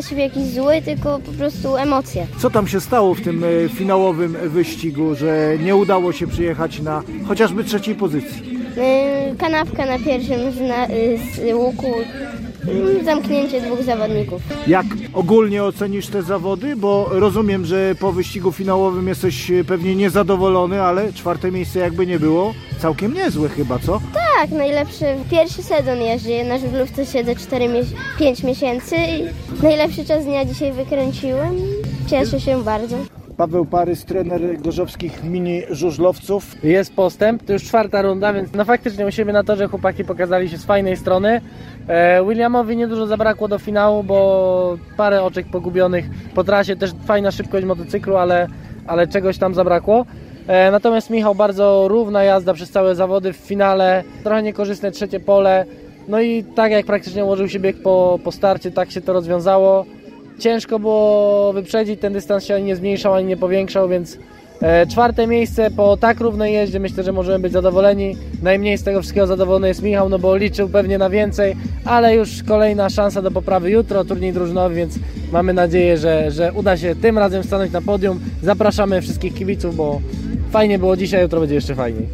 na siebie jakiś zły, tylko po prostu emocje. Co tam się stało w tym e, finałowym wyścigu, że nie udało się przyjechać na chociażby trzeciej pozycji? Yy, Kanapka na pierwszym z, na, yy, z łuku, yy, zamknięcie dwóch zawodników. Jak ogólnie ocenisz te zawody? Bo rozumiem, że po wyścigu finałowym jesteś e, pewnie niezadowolony, ale czwarte miejsce jakby nie było, całkiem niezłe chyba, co? Tak, najlepszy, pierwszy sezon jeżdżę, na żużlówce siedzę 4 5 miesięcy i najlepszy czas dnia dzisiaj wykręciłem. Cieszę się bardzo. Paweł Parys, trener gorzowskich mini żużlowców. Jest postęp, to już czwarta runda, więc no faktycznie u siebie na torze chłopaki pokazali się z fajnej strony. E, Williamowi niedużo zabrakło do finału, bo parę oczek pogubionych po trasie, też fajna szybkość motocyklu, ale, ale czegoś tam zabrakło. E, natomiast Michał bardzo równa jazda przez całe zawody w finale, trochę niekorzystne trzecie pole. No i tak jak praktycznie ułożył się bieg po, po starcie, tak się to rozwiązało. Ciężko było wyprzedzić, ten dystans się ani nie zmniejszał, ani nie powiększał, więc e, czwarte miejsce po tak równej jeździe myślę, że możemy być zadowoleni. Najmniej z tego wszystkiego zadowolony jest Michał, no bo liczył pewnie na więcej, ale już kolejna szansa do poprawy jutro, turniej drużynowy, więc mamy nadzieję, że, że uda się tym razem stanąć na podium. Zapraszamy wszystkich kibiców, bo fajnie było dzisiaj, jutro będzie jeszcze fajniej.